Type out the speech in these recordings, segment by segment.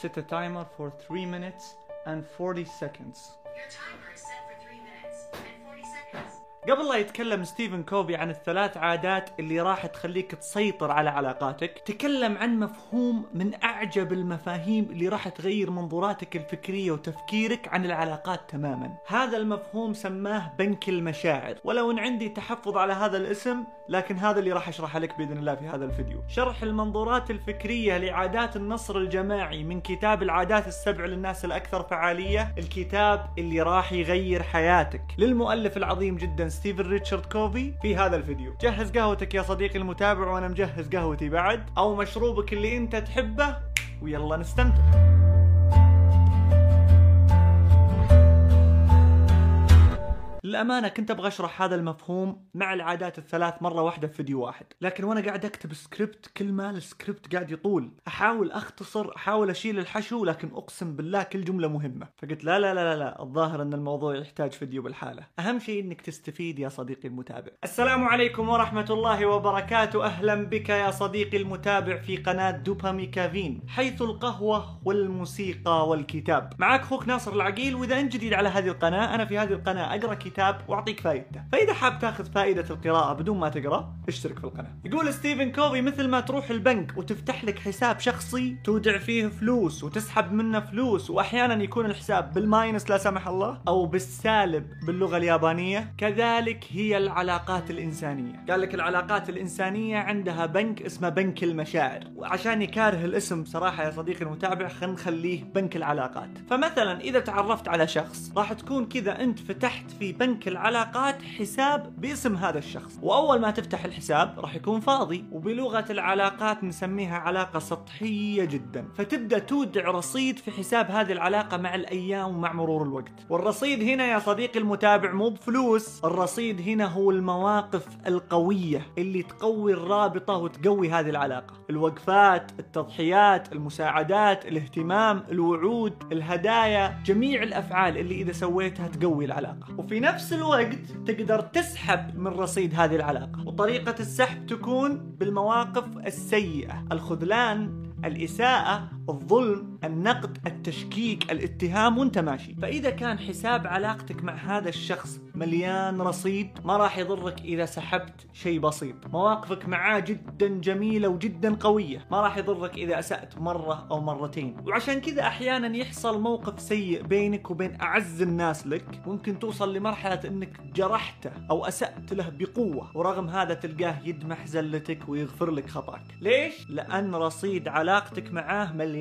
Set a timer for 3 minutes and 40 seconds. Your timer is set for 3 minutes and 40 seconds. قبل لا يتكلم ستيفن كوفي عن الثلاث عادات اللي راح تخليك تسيطر على علاقاتك تكلم عن مفهوم من أعجب المفاهيم اللي راح تغير منظوراتك الفكرية وتفكيرك عن العلاقات تماما هذا المفهوم سماه بنك المشاعر ولو إن عندي تحفظ على هذا الاسم لكن هذا اللي راح أشرحه لك بإذن الله في هذا الفيديو. شرح المنظورات الفكرية لعادات النصر الجماعي من كتاب العادات السبع للناس الأكثر فعالية الكتاب اللي راح يغير حياتك. للمؤلف العظيم جدا ستيفن ريتشارد كوفي في هذا الفيديو. جهز قهوتك يا صديقي المتابع وأنا مجهز قهوتي بعد. أو مشروبك اللي أنت تحبه ويلا نستمتع. للأمانة كنت أبغى أشرح هذا المفهوم مع العادات الثلاث مرة واحدة في فيديو واحد. لكن وأنا قاعد أكتب سكريبت كل ما السكريبت قاعد يطول. أحاول أختصر أحاول أشيل الحشو لكن أقسم بالله كل جملة مهمة. فقلت لا لا لا لا, لا. الظاهر أن الموضوع يحتاج فيديو لحاله. أهم شيء أنك تستفيد يا صديقي المتابع. السلام عليكم ورحمة الله وبركاته. أهلا بك يا صديقي المتابع في قناة دوبامي كافين حيث القهوة والموسيقى والكتاب. معك أخوك ناصر العقيل. وإذا أنت جديد على هذه القناة أنا في هذه القناة أقرأ كتاب وأعطيك فائدته فإذا حاب تاخذ فائدة القراءة بدون ما تقرأ اشترك في القناة. يقول ستيفن كوفي مثل ما تروح البنك وتفتح لك حساب شخصي تودع فيه فلوس وتسحب منه فلوس وأحيانا يكون الحساب بال minus لا سمح الله أو بالسالب باللغة اليابانية. كذلك هي العلاقات الإنسانية. قال لك العلاقات الإنسانية عندها بنك اسمه بنك المشاعر. وعشاني كاره الاسم صراحة يا صديقي المتابع خلينا نخليه بنك العلاقات. فمثلا إذا تعرفت على شخص راح تكون كذا أنت فتحت في بنك العلاقات حساب باسم هذا الشخص. وأول ما تفتح الحساب راح يكون فاضي وبلغة العلاقات نسميها علاقة سطحية جدا. فتبدأ تودع رصيد في حساب هذه العلاقة مع الأيام ومع مرور الوقت. والرصيد هنا يا صديقي المتابع مو بفلوس الرصيد هنا هو المواقف القوية اللي تقوي الرابطة وتقوي هذه العلاقة. الوقفات التضحيات المساعدات الاهتمام الوعود الهدايا جميع الأفعال اللي إذا سويتها تقوي العلاقة. وفي نفس الوقت تقدر تسحب من رصيد هذه العلاقة. وطريقة السحب تكون بالمواقف السيئة. الخذلان الإساءة الظلم النقد التشكيك الاتهام وانت ماشي. فإذا كان حساب علاقتك مع هذا الشخص مليان رصيد ما راح يضرك إذا سحبت شيء بسيط. مواقفك معاه جدا جميلة وجدا قوية. ما راح يضرك إذا أسأت مرة أو مرتين. وعشان كذا أحيانا يحصل موقف سيء بينك وبين أعز الناس لك. ممكن توصل لمرحلة أنك جرحته أو أسأت له بقوة. ورغم هذا تلقاه يدمح زلتك ويغفر لك خطأك. ليش؟ لأن رصيد علاقتك معاه مليان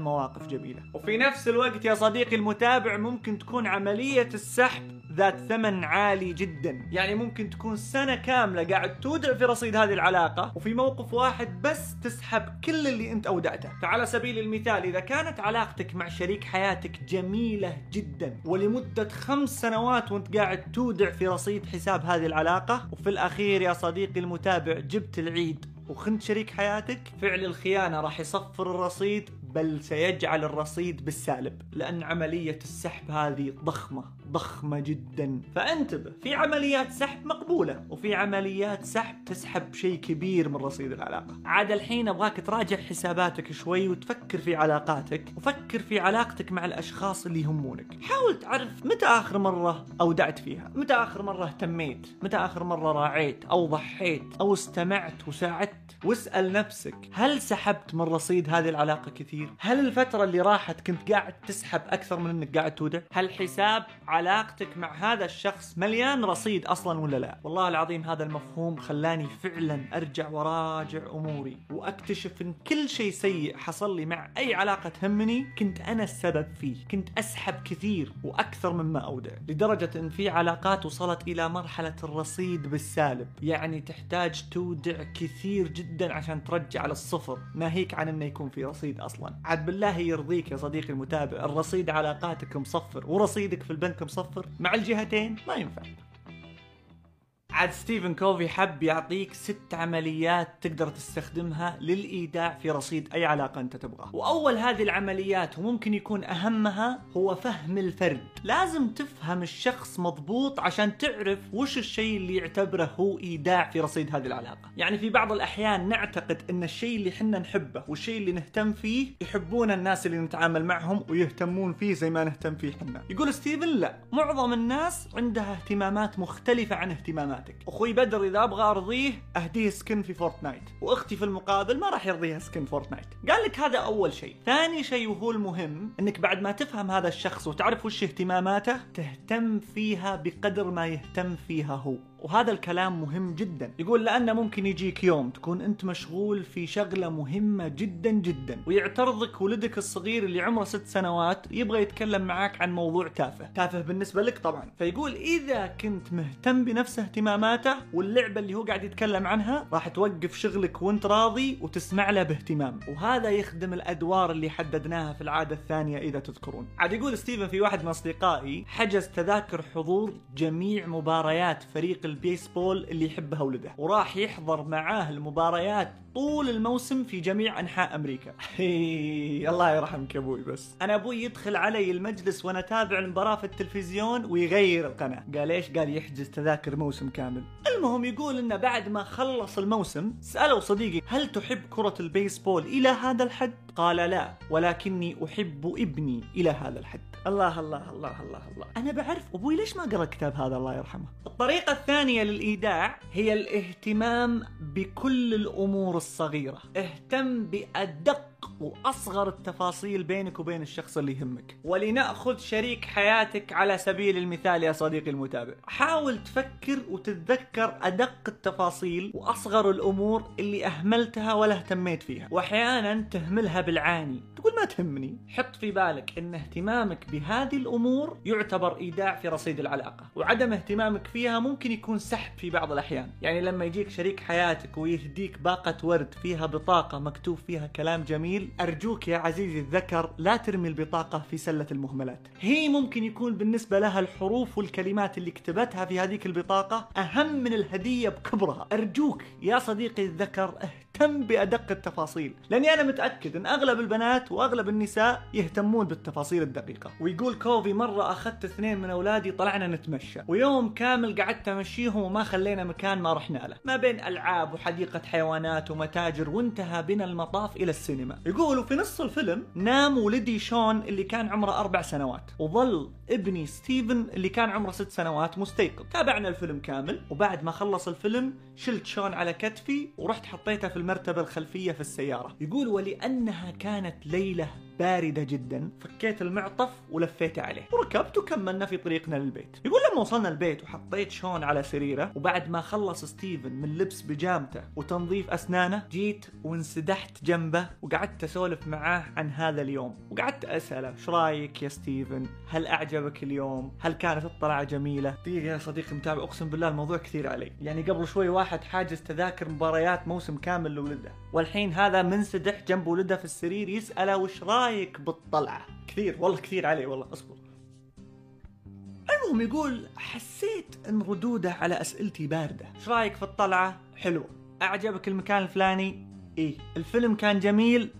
مواقف جميلة. وفي نفس الوقت يا صديقي المتابع ممكن تكون عملية السحب ذات ثمن عالي جدا. يعني ممكن تكون سنة كاملة قاعد تودع في رصيد هذه العلاقة وفي موقف واحد بس تسحب كل اللي أنت أودعته. فعلى سبيل المثال إذا كانت علاقتك مع شريك حياتك جميلة جدا ولمدة خمس سنوات وأنت قاعد تودع في رصيد حساب هذه العلاقة وفي الأخير يا صديقي المتابع جبت العيد وخنت شريك حياتك؟ فعل الخيانة راح يصفر الرصيد بل سيجعل الرصيد بالسالب لأن عملية السحب هذه ضخمة. ضخمة جدا. فانتبه في عمليات سحب مقبولة وفي عمليات سحب تسحب شيء كبير من رصيد العلاقة. عاد الحين أبغاك تراجع حساباتك شوي وتفكر في علاقاتك وفكر في علاقتك مع الأشخاص اللي يهمونك. حاول تعرف متى آخر مرة أودعت فيها متى آخر مرة اهتميت متى آخر مرة راعيت أو ضحيت أو استمعت وساعدت. واسأل نفسك هل سحبت من رصيد هذه العلاقة كثير؟ هل الفترة اللي راحت كنت قاعد تسحب أكثر من أنك قاعد تودع؟ هل حساب علاقتك مع هذا الشخص مليان رصيد أصلا ولا لا؟ والله العظيم هذا المفهوم خلاني فعلا أرجع وراجع أموري وأكتشف أن كل شيء سيء حصل لي مع أي علاقة تهمني كنت أنا السبب فيه كنت أسحب كثير وأكثر مما أودع لدرجة أن في علاقات وصلت إلى مرحلة الرصيد بالسالب. يعني تحتاج تودع كثير جدا عشان ترجع للصفر. ناهيك عن أنه يكون في رصيد أصلا؟ عاد بالله يرضيك يا صديقي المتابع الرصيد علاقاتك مصفر ورصيدك في البنك مصفر مع الجهتين؟ ما ينفع. عاد ستيفن كوفي حب يعطيك ست عمليات تقدر تستخدمها للإيداع في رصيد أي علاقة أنت تبغاها. وأول هذه العمليات وممكن يكون أهمها هو فهم الفرد. لازم تفهم الشخص مضبوط عشان تعرف وش الشيء اللي يعتبره هو إيداع في رصيد هذه العلاقة. يعني في بعض الأحيان نعتقد أن الشيء اللي حنا نحبه والشيء اللي نهتم فيه يحبون الناس اللي نتعامل معهم ويهتمون فيه زي ما نهتم فيه حنا يقول ستيفن لا معظم الناس عندها اهتمامات مختلفة عن اهتماماتك أخوي بدر إذا أبغى أرضيه أهديه skin في Fortnite. وأختي في المقابل ما راح يرضيها skin Fortnite. قال لك هذا أول شيء. ثاني شيء وهو المهم إنك بعد ما تفهم هذا الشخص وتعرف وش اهتماماته تهتم فيها بقدر ما يهتم فيها هو. وهذا الكلام مهم جدا. يقول لأنه ممكن يجيك يوم تكون أنت مشغول في شغلة مهمة جدا جدا. ويعترضك ولدك الصغير اللي عمره ست سنوات يبغى يتكلم معاك عن موضوع تافه. تافه بالنسبة لك طبعا. فيقول إذا كنت مهتم بنفس اهتماماته واللعبة اللي هو قاعد يتكلم عنها راح توقف شغلك وأنت راضي وتسمع له باهتمام. وهذا يخدم الأدوار اللي حددناها في العادة الثانية إذا تذكرون. عاد يقول ستيفن في واحد من أصدقائي حجز تذاكر حضور جميع مباريات فريق البيسبول اللي يحبها ولده. وراح يحضر معاه المباريات طول الموسم في جميع أنحاء أمريكا. الله يرحمك يا أبوي بس. أنا أبوي يدخل علي المجلس وأنا أتابع المباراة في التلفزيون ويغير القناة. قال إيش؟ قال يحجز تذاكر موسم كامل. المهم يقول إنه بعد ما خلص الموسم سألوا صديقي هل تحب كرة البيسبول إلى هذا الحد؟ قال لا ولكني أحب ابني إلى هذا الحد. الله الله الله الله الله. أنا بعرف أبوي ليش ما قرأ الكتاب هذا الله يرحمه؟ الطريقة الثانية للإيداع هي الاهتمام بكل الأمور الصغيرة. اهتم بأدق وأصغر التفاصيل بينك وبين الشخص اللي يهمك. ولنأخذ شريك حياتك على سبيل المثال يا صديقي المتابع. حاول تفكر وتتذكر أدق التفاصيل وأصغر الأمور اللي أهملتها ولا اهتميت فيها. وأحيانا تهملها بالعاني. تقول ما تهمني. حط في بالك إن اهتمامك بهذه الأمور يعتبر إيداع في رصيد العلاقة. وعدم اهتمامك فيها ممكن يكون سحب في بعض الأحيان. يعني لما يجيك شريك حياتك ويهديك باقة ورد فيها بطاقة مكتوب فيها كلام جميل أرجوك يا عزيزي الذكر لا ترمي البطاقة في سلة المهملات. هي ممكن يكون بالنسبة لها الحروف والكلمات اللي كتبتها في هذيك البطاقة أهم من الهدية بكبرها. أرجوك يا صديقي الذكر اهتم بأدق التفاصيل. لأني أنا متأكد إن أغلب البنات وأغلب النساء يهتمون بالتفاصيل الدقيقة. ويقول كوفي مرة أخذت اثنين من أولادي طلعنا نتمشى. ويوم كامل قعدت أمشيهم وما خلينا مكان ما رحنا له. ما بين ألعاب وحديقة حيوانات ومتاجر وانتهى بنا المطاف إلى السينما. يقول في نص الفيلم نام ولدي شون اللي كان عمره أربع سنوات. وظل ابني ستيفن اللي كان عمره ست سنوات مستيقظ. تابعنا الفيلم كامل. وبعد ما خلص الفيلم شلت شون على كتفي ورحت حطيته في المرتبة الخلفية في السيارة. يقول ولأنها كانت ليلة باردة جدا فكيت المعطف ولفيته عليه. وركبت وكملنا في طريقنا للبيت. يقول لما وصلنا البيت وحطيت شون على سريره وبعد ما خلص ستيفن من لبس بيجامته وتنظيف أسنانه جيت وانسدحت جنبه وقعدت أسولف معاه عن هذا اليوم. وقعدت أسأله إيش رأيك يا ستيفن؟ هل أعجبك اليوم؟ هل كانت الطلعة جميلة؟ دقيقة يا صديقي متابع أقسم بالله الموضوع كثير علي. يعني قبل شوي واحد حاجز تذاكر مباريات موسم كامل لولده. والحين هذا منسدح جنب ولده في السرير يسأله وش رأيك بالطلعة؟ كثير والله كثير علي والله اصبر. المهم يقول حسيت إن ردوده على أسئلتي باردة. إيش رأيك في الطلعة؟ حلوة أعجبك المكان الفلاني؟ إيه. الفيلم كان جميل؟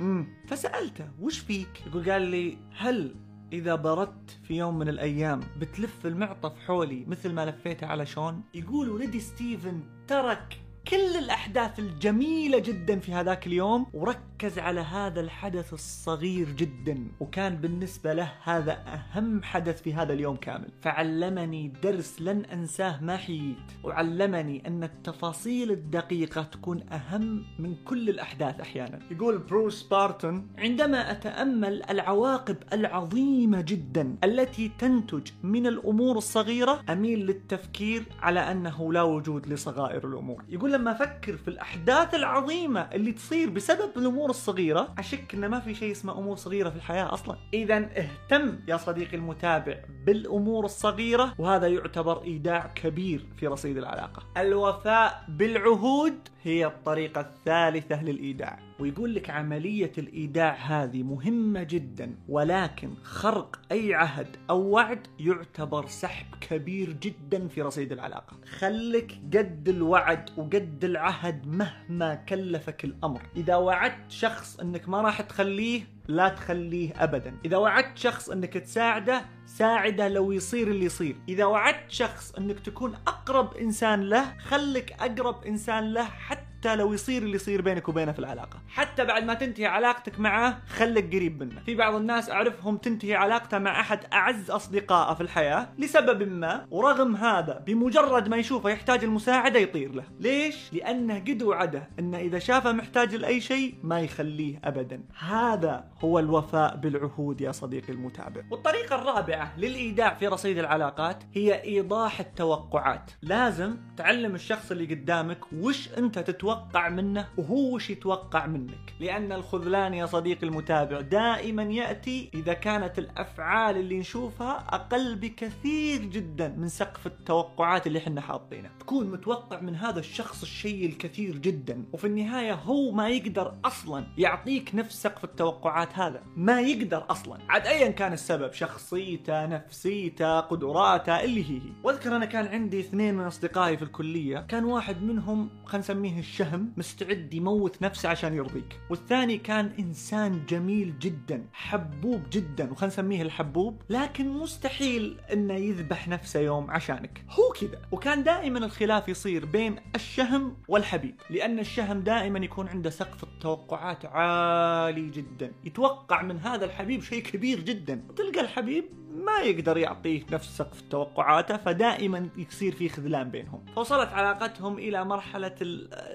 امم فسألته وش فيك؟ يقول قال لي هل إذا بردت في يوم من الأيام بتلف المعطف حولي مثل ما لفيته على شون؟ يقول ولدي ستيفن ترك كل الأحداث الجميلة جدا في هذاك اليوم وركز على هذا الحدث الصغير جدا وكان بالنسبة له هذا أهم حدث في هذا اليوم كامل. فعلمني درس لن أنساه ما حييت وعلمني أن التفاصيل الدقيقة تكون أهم من كل الأحداث أحيانا. يقول بروس بارتون عندما أتأمل العواقب العظيمة جدا التي تنتج من الأمور الصغيرة أميل للتفكير على أنه لا وجود لصغائر الأمور. يقول لما أفكر في الأحداث العظيمة اللي تصير بسبب الأمور الصغيرة أشك ان ما في شيء اسمه أمور صغيرة في الحياة أصلا. اذا اهتم يا صديقي المتابع بالأمور الصغيرة وهذا يعتبر إيداع كبير في رصيد العلاقة. الوفاء بالعهود هي الطريقة الثالثة للإيداع. ويقول لك عملية الإيداع هذه مهمة جدا ولكن خرق أي عهد أو وعد يعتبر سحب كبير جدا في رصيد العلاقة. خلك قد الوعد وقد العهد مهما كلفك الأمر. إذا وعدت شخص أنك ما راح تخليه لا تخليه ابدا. إذا وعدت شخص إنك تساعده ساعده لو يصير اللي يصير. إذا وعدت شخص إنك تكون أقرب إنسان له خلك أقرب إنسان له حتى حتى لو يصير اللي يصير بينك وبينه في العلاقة. حتى بعد ما تنتهي علاقتك معه خلك قريب منه. في بعض الناس أعرفهم تنتهي علاقته مع أحد أعز اصدقائه في الحياة لسبب ما ورغم هذا بمجرد ما يشوفه يحتاج المساعدة يطير له. ليش؟ لأنه قد وعده إنه إذا شافه محتاج لأي شيء ما يخليه ابدا. هذا هو الوفاء بالعهود يا صديقي المتابع. والطريقة الرابعة للإيداع في رصيد العلاقات هي إيضاح التوقعات. لازم تعلم الشخص اللي قدامك وش أنت تتوقع تتوقع منه وهو وش يتوقع منك. لأن الخذلان يا صديقي المتابع دائما يأتي إذا كانت الأفعال اللي نشوفها أقل بكثير جدا من سقف التوقعات اللي إحنا حاطينه. تكون متوقع من هذا الشخص الشيء الكثير جدا وفي النهاية هو ما يقدر أصلا يعطيك نفس سقف التوقعات هذا. ما يقدر أصلا. عاد أيا كان السبب شخصيته نفسيته قدراته اللي هي هي. وأذكر أنا كان عندي اثنين من أصدقائي في الكلية كان واحد منهم خلينا نسميه الشهم مستعد يموت نفسه عشان يرضيك. والثاني كان إنسان جميل جدا حبوب جدا وخلينا نسميه الحبوب لكن مستحيل إنه يذبح نفسه يوم عشانك. هو كذا. وكان دائما الخلاف يصير بين الشهم والحبيب لأن الشهم دائما يكون عنده سقف التوقعات عالي جدا. يتوقع من هذا الحبيب شيء كبير جدا. وتلقى الحبيب ما يقدر يعطيه نفس سقف توقعاته فدائما يصير في خذلان بينهم. فوصلت علاقتهم إلى مرحلة.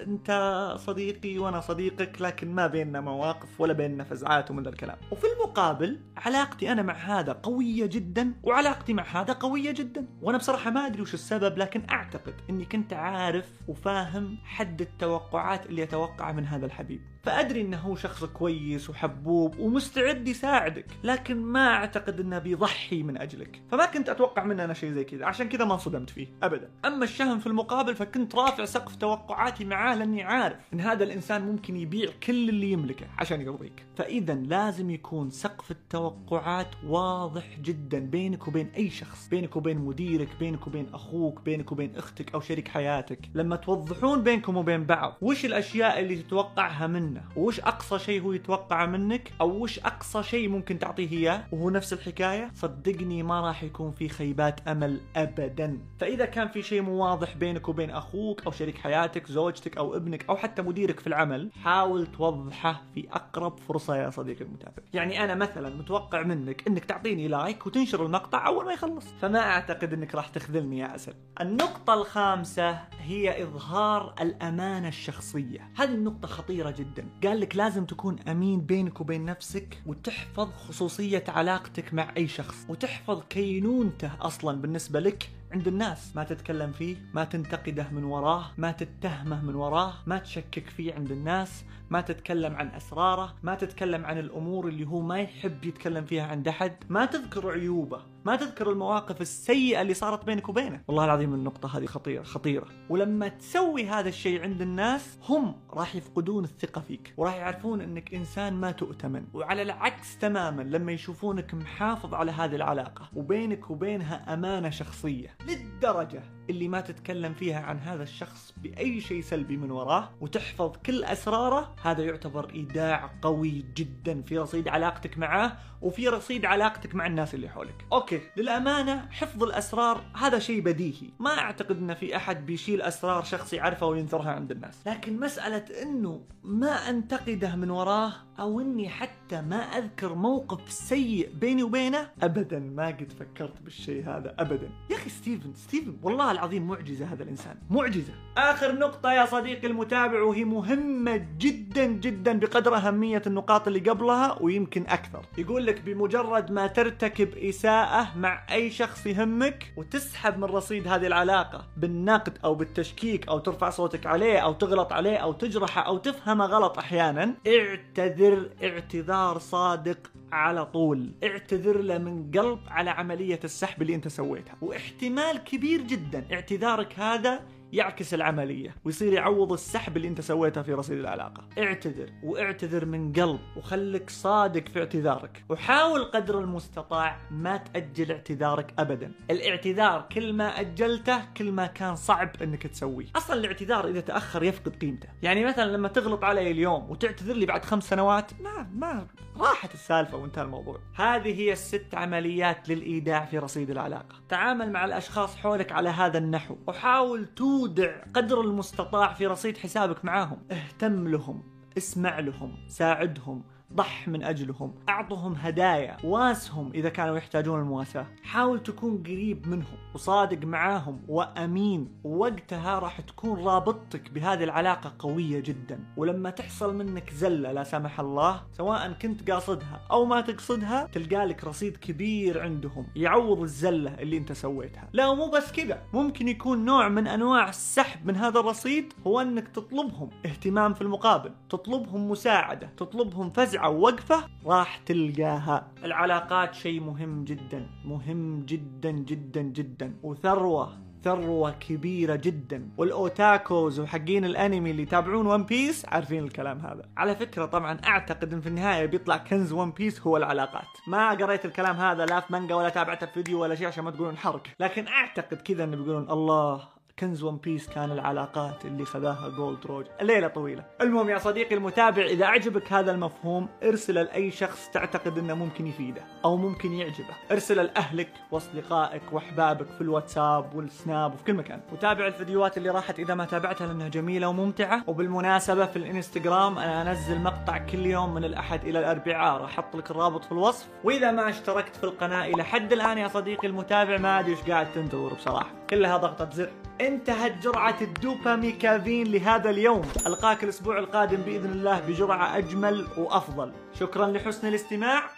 أنت صديقي وأنا صديقك لكن ما بيننا مواقف ولا بيننا فزعات ومن الكلام. وفي المقابل علاقتي أنا مع هذا قوية جدا وعلاقتي مع هذا قوية جدا. وأنا بصراحة ما أدري وش السبب لكن أعتقد إني كنت عارف وفاهم حد التوقعات اللي اتوقعها من هذا الحبيب. فأدري إنه هو شخص كويس وحبوب ومستعد يساعدك لكن ما أعتقد إنه بيضحي من أجلك. فما كنت أتوقع منه أنا شيء زي كذا عشان كذا ما انصدمت فيه ابدا. أما الشهم في المقابل فكنت رافع سقف توقعاتي معاه لأني عارف إن هذا الإنسان ممكن يبيع كل اللي يملكه عشان يرضيك فاذا لازم يكون سقف التوقعات واضح جدا بينك وبين أي شخص بينك وبين مديرك بينك وبين أخوك بينك وبين أختك أو شريك حياتك. لما توضحون بينكم وبين بعض وش الأشياء اللي تتوقعها منه؟ وش أقصى شيء هو يتوقعه منك؟ أو وش أقصى شيء ممكن تعطيه إياه؟ وهو نفس الحكاية؟ صدقني ما راح يكون في خيبات أمل ابدا. فإذا كان في شيء مو واضح بينك وبين أخوك أو شريك حياتك زوجتك أو ابنك أو حتى مديرك في العمل حاول توضحه في أقرب فرصة يا صديقي المتابع. يعني أنا مثلا متوقع منك إنك تعطيني لايك وتنشر المقطع أول ما يخلص. فما أعتقد إنك راح تخذلني يا عسل النقطة الخامسة هي إظهار الأمانة الشخصية. هذه النقطة خطيرة جدا. قال لك لازم تكون أمين بينك وبين نفسك وتحفظ خصوصية علاقتك مع أي شخص وتحفظ كينونته أصلا بالنسبة لك عند الناس. ما تتكلم فيه ما تنتقده من وراه ما تتهمه من وراه ما تشكك فيه عند الناس ما تتكلم عن أسراره ما تتكلم عن الأمور اللي هو ما يحب يتكلم فيها عند أحد ما تذكر عيوبه. ما تذكر المواقف السيئة اللي صارت بينك وبينه؟ والله العظيم النقطة هذه خطيرة خطيرة. ولما تسوي هذا الشيء عند الناس هم راح يفقدون الثقة فيك وراح يعرفون إنك إنسان ما تؤتمن. وعلى العكس تماما لما يشوفونك محافظ على هذه العلاقة وبينك وبينها أمانة شخصية للدرجة اللي ما تتكلم فيها عن هذا الشخص بأي شيء سلبي من وراه وتحفظ كل أسراره هذا يعتبر إيداع قوي جدا في رصيد علاقتك معه وفي رصيد علاقتك مع الناس اللي حولك. okay للأمانة حفظ الأسرار هذا شيء بديهي. ما أعتقد إن في أحد بيشيل أسرار شخص يعرفها وينثرها عند الناس. لكن مسألة إنه ما أنتقده من وراه أو إني حتى ما أذكر موقف سيء بيني وبينه ابدا ما قد فكرت بالشيء هذا ابدا. يا أخي ستيفن ستيفن والله العظيم معجزة هذا الإنسان معجزة. آخر نقطة يا صديقي المتابع وهي مهمة جدا جدا بقدر أهمية النقاط اللي قبلها ويمكن أكثر. يقول لك بمجرد ما ترتكب إساءة مع أي شخص يهمك وتسحب من رصيد هذه العلاقة بالنقد أو بالتشكيك أو ترفع صوتك عليه أو تغلط عليه أو تجرحه أو تفهمه غلط أحيانا. اعتذر اعتذار صادق على طول. اعتذر له من قلب على عملية السحب اللي أنت سويتها. واحتمال كبير جدا اعتذارك هذا يعكس العملية ويصير يعوض السحب اللي انت سويته في رصيد العلاقة. اعتذر واعتذر من قلب وخلك صادق في اعتذارك. وحاول قدر المستطاع ما تأجل اعتذارك ابدا. الاعتذار كل ما أجلته كل ما كان صعب إنك تسويه. أصلا الاعتذار إذا تأخر يفقد قيمته. يعني مثلا لما تغلط علي اليوم وتعتذر لي بعد خمس سنوات ما ما راحت السالفة وانتهى الموضوع. هذه هي الست عمليات للإيداع في رصيد العلاقة. تعامل مع الأشخاص حولك على هذا النحو. وحاول تودع قدر المستطاع في رصيد حسابك معاهم. اهتم لهم اسمع لهم ساعدهم. ضح من أجلهم أعطهم هدايا واسهم إذا كانوا يحتاجون المواساة. حاول تكون قريب منهم وصادق معاهم وأمين. ووقتها راح تكون رابطتك بهذه العلاقة قوية جدا. ولما تحصل منك زلة لا سمح الله سواء كنت قاصدها أو ما تقصدها تلقى لك رصيد كبير عندهم يعوض الزلة اللي أنت سويتها. لا مو بس كذا. ممكن يكون نوع من أنواع السحب من هذا الرصيد هو أنك تطلبهم اهتمام في المقابل تطلبهم مساعدة تطلبهم فزعه ووقفة راح تلقاها. العلاقات شيء مهم جدا مهم جدا جدا جدا. وثروة ثروة كبيرة جدا. وال otakus وحقين الأنمي اللي يتابعون One Piece عارفين الكلام هذا. على فكرة طبعا أعتقد إن في النهاية بيطلع كنز One Piece هو العلاقات. ما قريت الكلام هذا لا في مانجا ولا تابعته في فيديو ولا شيء عشان ما تقولون حرق. لكن أعتقد كذا انه بيقولون الله كنز One Piece كان العلاقات اللي خذاها جولد روجر. الليلة طويلة. المهم يا صديقي المتابع إذا أعجبك هذا المفهوم ارسله لأي شخص تعتقد أنه ممكن يفيده أو ممكن يعجبه. ارسله لأهلك وأصدقائك وأحبابك في الواتساب والسناب وفي كل مكان. وتابع الفيديوهات اللي راحت إذا ما تابعتها لأنها جميلة وممتعة. وبالمناسبة في الإنستغرام أنا أنزل مقطع كل يوم من الأحد إلى الأربعاء. راح أحط لك الرابط في الوصف. وإذا ما اشتركت في القناة إلى حد الآن يا صديقي المتابع ما أدري إيش قاعد تنتظر بصراحة. كلها ضغطة زر. انتهت جرعة الدوباميكافين لهذا اليوم. ألقاك الأسبوع القادم بإذن الله بجرعة أجمل وأفضل. شكرا لحسن الاستماع.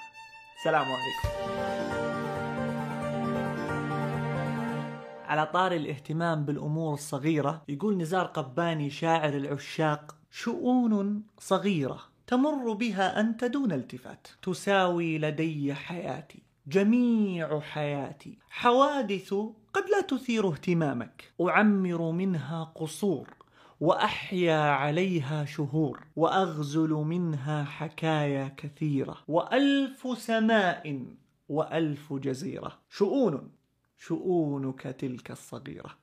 سلام عليكم. على طار الاهتمام بالأمور الصغيرة يقول نزار قباني شاعر العشاق شؤون صغيرة تمر بها أنت دون التفات تساوي لدي حياتي جميع حياتي حوادث قد لا تثير اهتمامك. أعمر منها قصور وأحيا عليها شهور وأغزل منها حكايا كثيرة. وألف سماء وألف جزيرة. شؤون شؤونك تلك الصغيرة.